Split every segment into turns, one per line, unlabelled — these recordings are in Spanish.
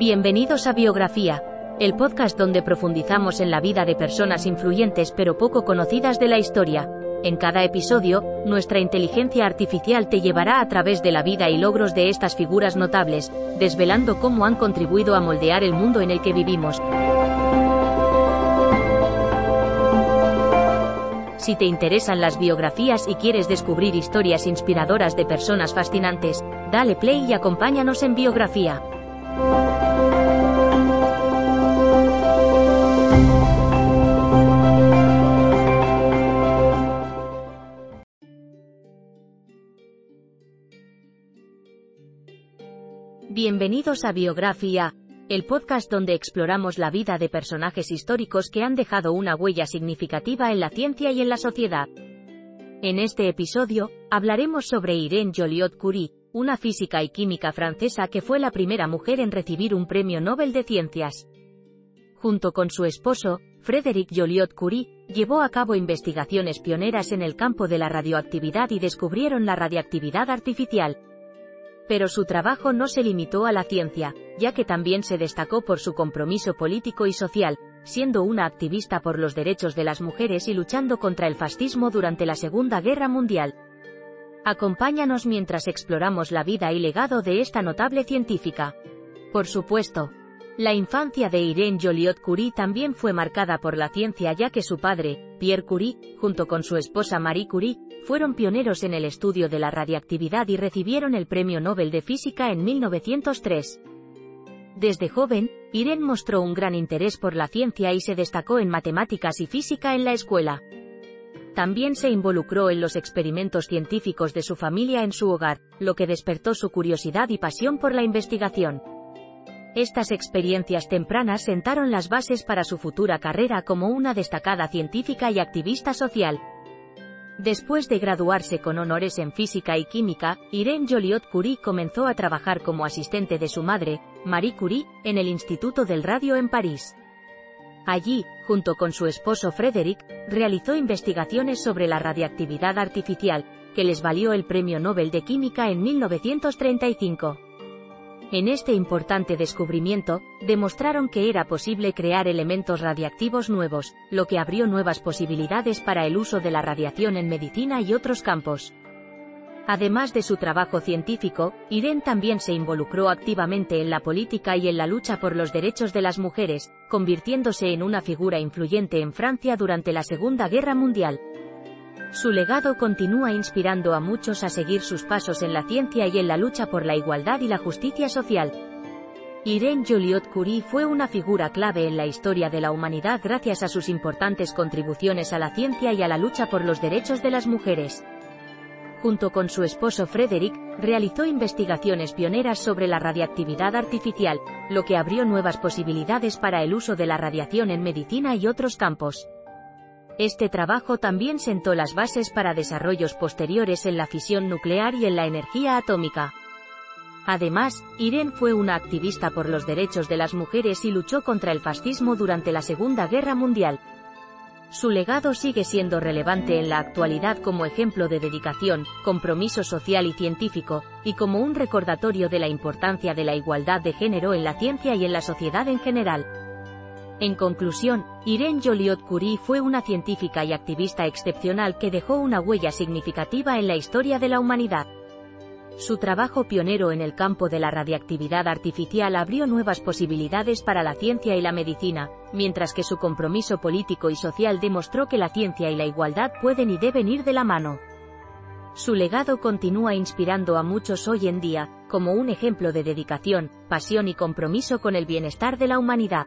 Bienvenidos a Biografía, el podcast donde profundizamos en la vida de personas influyentes pero poco conocidas de la historia. En cada episodio, nuestra inteligencia artificial te llevará a través de la vida y logros de estas figuras notables, desvelando cómo han contribuido a moldear el mundo en el que vivimos. Si te interesan las biografías y quieres descubrir historias inspiradoras de personas fascinantes, dale play y acompáñanos en Biografía. Bienvenidos a Biografía, el podcast donde exploramos la vida de personajes históricos que han dejado una huella significativa en la ciencia y en la sociedad. En este episodio, hablaremos sobre Irene Joliot-Curie, una física y química francesa que fue la primera mujer en recibir un premio Nobel de Ciencias. Junto con su esposo, Frédéric Joliot-Curie, llevó a cabo investigaciones pioneras en el campo de la radioactividad y descubrieron la radiactividad artificial. Pero su trabajo no se limitó a la ciencia, ya que también se destacó por su compromiso político y social, siendo una activista por los derechos de las mujeres y luchando contra el fascismo durante la Segunda Guerra Mundial. Acompáñanos mientras exploramos la vida y legado de esta notable científica. Por supuesto, la infancia de Irene Joliot-Curie también fue marcada por la ciencia ya que su padre, Pierre Curie, junto con su esposa Marie Curie, fueron pioneros en el estudio de la radiactividad y recibieron el Premio Nobel de Física en 1903. Desde joven, Irene mostró un gran interés por la ciencia y se destacó en matemáticas y física en la escuela. También se involucró en los experimentos científicos de su familia en su hogar, lo que despertó su curiosidad y pasión por la investigación. Estas experiencias tempranas sentaron las bases para su futura carrera como una destacada científica y activista social. Después de graduarse con honores en física y química, Irene Joliot-Curie comenzó a trabajar como asistente de su madre, Marie Curie, en el Instituto del Radio en París. Allí, junto con su esposo Frederick, realizó investigaciones sobre la radiactividad artificial, que les valió el Premio Nobel de Química en 1935. En este importante descubrimiento, demostraron que era posible crear elementos radiactivos nuevos, lo que abrió nuevas posibilidades para el uso de la radiación en medicina y otros campos. Además de su trabajo científico, Irene también se involucró activamente en la política y en la lucha por los derechos de las mujeres, convirtiéndose en una figura influyente en Francia durante la Segunda Guerra Mundial. Su legado continúa inspirando a muchos a seguir sus pasos en la ciencia y en la lucha por la igualdad y la justicia social. Irene Joliot-Curie fue una figura clave en la historia de la humanidad gracias a sus importantes contribuciones a la ciencia y a la lucha por los derechos de las mujeres junto con su esposo Frederick, realizó investigaciones pioneras sobre la radiactividad artificial, lo que abrió nuevas posibilidades para el uso de la radiación en medicina y otros campos. Este trabajo también sentó las bases para desarrollos posteriores en la fisión nuclear y en la energía atómica. Además, Irene fue una activista por los derechos de las mujeres y luchó contra el fascismo durante la Segunda Guerra Mundial. Su legado sigue siendo relevante en la actualidad como ejemplo de dedicación, compromiso social y científico, y como un recordatorio de la importancia de la igualdad de género en la ciencia y en la sociedad en general. En conclusión, Irene Joliot-Curie fue una científica y activista excepcional que dejó una huella significativa en la historia de la humanidad. Su trabajo pionero en el campo de la radiactividad artificial abrió nuevas posibilidades para la ciencia y la medicina, mientras que su compromiso político y social demostró que la ciencia y la igualdad pueden y deben ir de la mano. Su legado continúa inspirando a muchos hoy en día, como un ejemplo de dedicación, pasión y compromiso con el bienestar de la humanidad.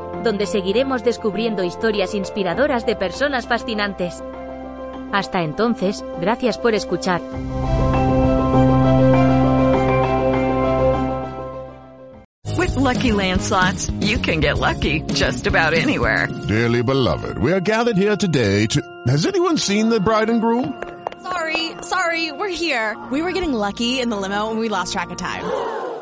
donde seguiremos descubriendo historias inspiradoras de personas fascinantes. Hasta entonces, gracias por escuchar.
With Lucky Land slots, you can get lucky just about anywhere.
Dearly beloved, we are gathered here today to... Has anyone seen the bride and groom?
Sorry, sorry, we're here. We were getting lucky in the limo and we lost track of time.